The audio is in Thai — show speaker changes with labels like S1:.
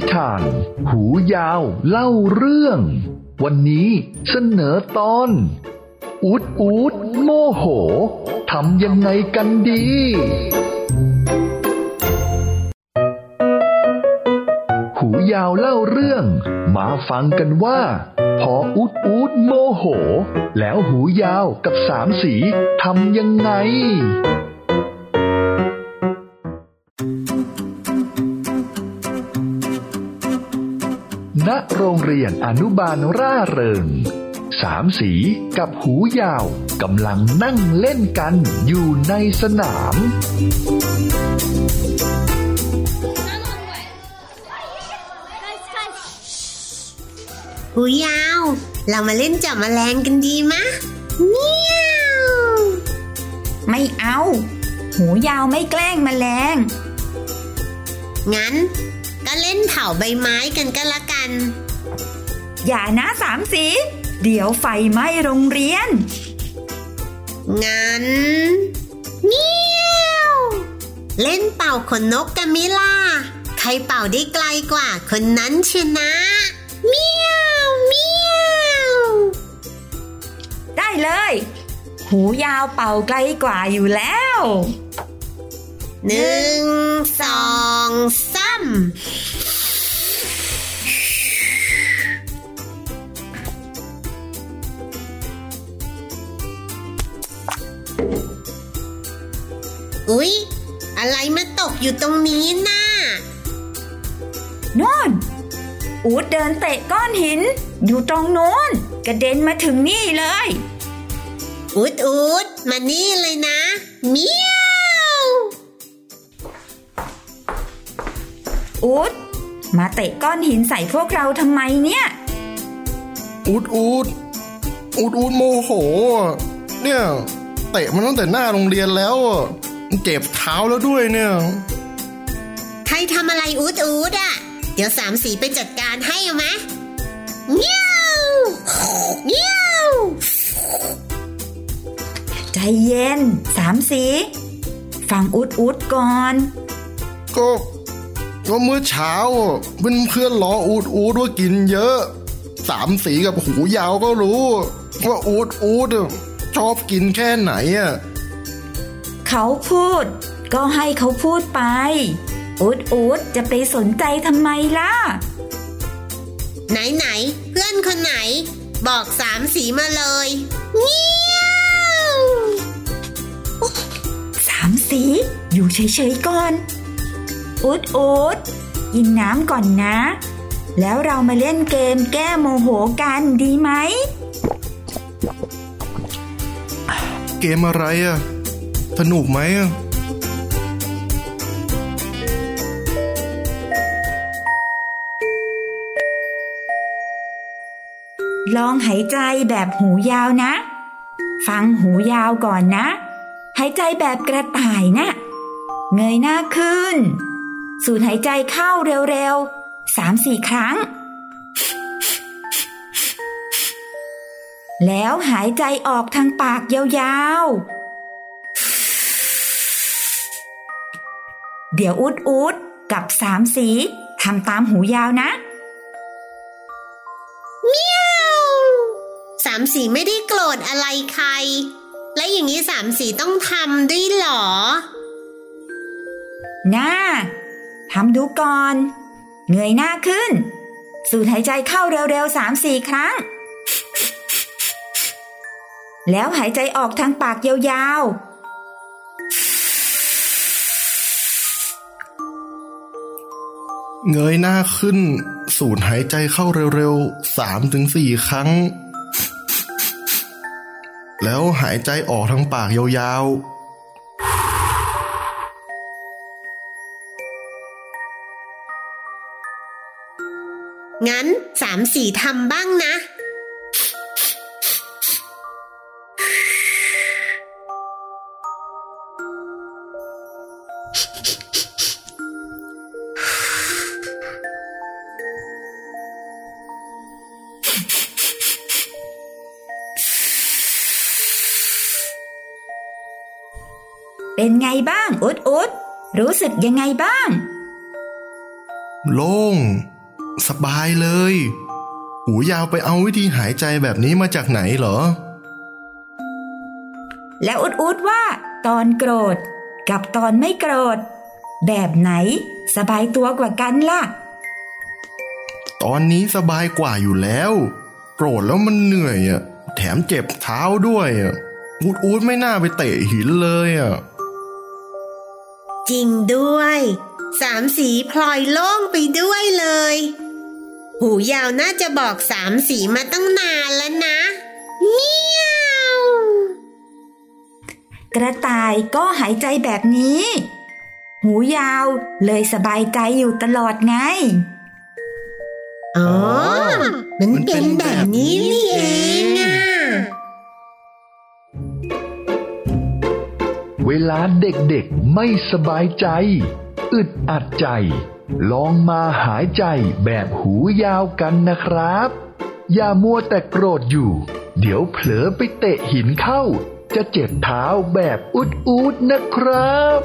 S1: นิทาน หูยาวเล่าเรื่อง วันนี้เสนอตอน อูดอูดโมโหทำยังไงกันดี หูยาวเล่าเรื่อง มาฟังกันว่า พออูดอูดโมโห แล้วหูยาวกับสามสีทำยังไง โรงเรียนอนุบาลร่าเริงสามสีกับหูยาวกำลังนั่งเล่นกันอยู่ในสนาม
S2: หูยาว เรามาเล่นจับแมลงกันดีมะเมียว
S3: ไม่เอา หูยาวไม่แกล้งแมลง
S2: งั้น ก็เล่นเผาใบไม้กันก็แล้วกัน
S3: อย่านะสามสี เดี๋ยวไฟไหม้โรงเรียน
S2: งั้นเมียวเล่นเป่าขนนกกันมิล่ะใครเป่าได้ไกลกว่าคนนั้นชนะเมียวเมียว
S3: ได้เลย หูยาวเป่าไกลกว่าอยู่แล้ว
S2: หนึ่งสองสาม อุ๊ย อะไรมาตกอยู่ตรงนี้น่ะ
S3: โน่นอูดเดินเตะก้อนหิน อยู่ตรงโน้น กระเด็นมาถึงนี่เลย
S2: อุดอุดมานี่เลยนะ เมีย
S3: อูดมาเตะก้อนหินใส่พวกเราทำไมเนี่ย
S4: อูดอูดอูดอูดโมโหอะเนี่ยเตะมันตั้งแต่หน้าโรงเรียนแล้วอะมันเจ็บเท้าแล้วด้วยเนี่ย
S2: ใครทำอะไรอุดอุดอะ เดี๋ยวสามสีไปจัดการให้เอาไหมเมียวเมียว
S3: ใจเย็นสามสี ฟังอูดอูดก่อน
S4: ก็ ก็เมื่อเช้าอะเพื่อนเพื่อนล้ออูดอูดว่ากินเยอะสามสีกับหูยาวก็รู้ ว่าอูดอูดอะชอบกินแค่ไหนอะ
S3: เขาพูด ก็ให้เขาพูดไป อูดอูดจะไปสนใจทำไมล่ะ
S2: ไหนไหน เพื่อนคนไหน บอกสามสีมาเลยเมียว
S3: สามสีอยู่เฉยๆก่อน อูดอูดกินน้ำก่อนนะ แล้วเรามาเล่นเกมแก้โมโหกันดีไหม
S4: เกมอะไรอะสนุกไหมอะ
S3: ลองหายใจแบบหูยาวนะ ฟังหูยาวก่อนนะ หายใจแบบกระต่ายนะ เงยหน้าขึ้น สูดหายใจเข้าเร็วๆสามสี่ครั้ง แล้วหายใจออกทางปากยาวๆ เดี๋ยวอุดอุดกับสามสีทำตามหูยาวนะ
S2: เมียวสามสีไม่ได้โกรธอะไรใคร และอย่างนี้สามสีต้องทำด้วยเหรอ
S3: หน้า ทำดูก่อน เงยหน้าขึ้น สูดหายใจเข้าเร็วๆสามสี่ครั้ง แล้วหายใจออกทางปากยาวๆ
S4: เงยหน้าขึ้น สูดหายใจเข้าเร็วๆสามถึงสี่ครั้ง แล้วหายใจออกทางปากยาวๆ
S2: งั้นสามสี่ทำบ้างนะ
S3: เป็นไงบ้างอุดอุดรู้สึกยังไงบ้าง
S4: โล่ง สบายเลย หูยาวไปเอาวิธีหายใจแบบนี้มาจากไหนเหรอ
S3: แล้วอุดอุดว่าตอนโกรธ กับตอนไม่โกรธ แบบไหนสบายตัวกว่ากันล่ะ
S4: ตอนนี้สบายกว่าอยู่แล้ว โกรธแล้วมันเหนื่อยอะแถมเจ็บเท้าด้วยอะอูดอูดไม่น่าไปเตะหินเลยอะ
S2: จริงด้วย สามสีพลอยโล่งไปด้วยเลย หูยาวน่าจะบอกสามสีมาตั้งนานแล้วนะเมียว
S3: กระต่ายก็หายใจแบบนี้ หูยาวเลยสบายใจอยู่ตลอดไง
S2: อ๋อ มัน
S4: มันเป็
S2: เป็น
S4: น
S2: แบ
S4: แบบบนี้
S2: นี้นี่เองอะ
S1: เวลาเด็กๆไม่สบายใจ อึดอัดใจ ลองมาหายใจแบบหูยาวกันนะครับ อย่ามัวแต่โกรธอยู่ เดี๋ยวเผลอไปเตะหินเข้า จะเจ็บเท้าแบบอุดๆนะครับ